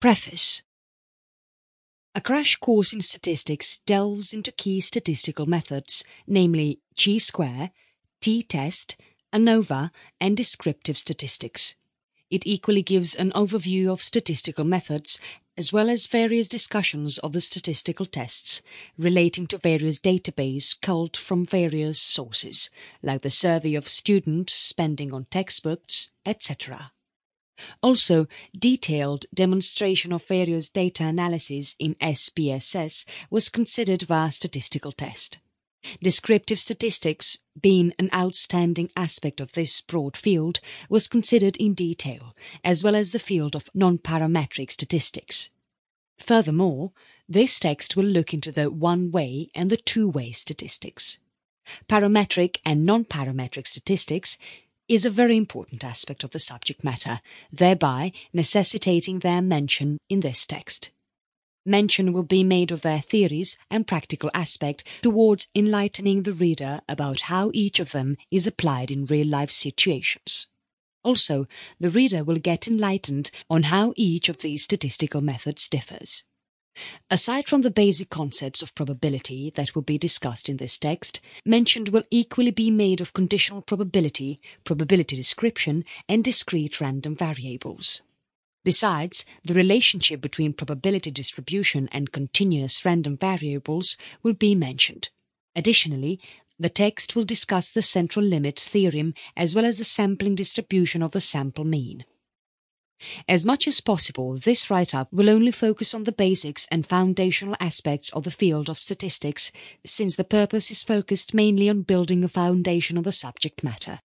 Preface A crash course in statistics delves into key statistical methods, namely chi-square, t-test, ANOVA and descriptive statistics. It equally gives an overview of statistical methods as well as various discussions of the statistical tests relating to various database culled from various sources, like the survey of student spending on textbooks, etc. Also, detailed demonstration of various data analysis in SPSS was considered via statistical test. Descriptive statistics, being an outstanding aspect of this broad field, was considered in detail, as well as the field of non-parametric statistics. Furthermore, this text will look into the one-way and the two-way statistics. Parametric and non-parametric statistics is a very important aspect of the subject matter, thereby necessitating their mention in this text. Mention will be made of their theories and practical aspect towards enlightening the reader about how each of them is applied in real-life situations. Also, the reader will get enlightened on how each of these statistical methods differs. Aside from the basic concepts of probability that will be discussed in this text, mention will equally be made of conditional probability, probability description and discrete random variables. Besides, the relationship between probability distribution and continuous random variables will be mentioned. Additionally, the text will discuss the central limit theorem as well as the sampling distribution of the sample mean. As much as possible, this write-up will only focus on the basics and foundational aspects of the field of statistics, since the purpose is focused mainly on building a foundation of the subject matter.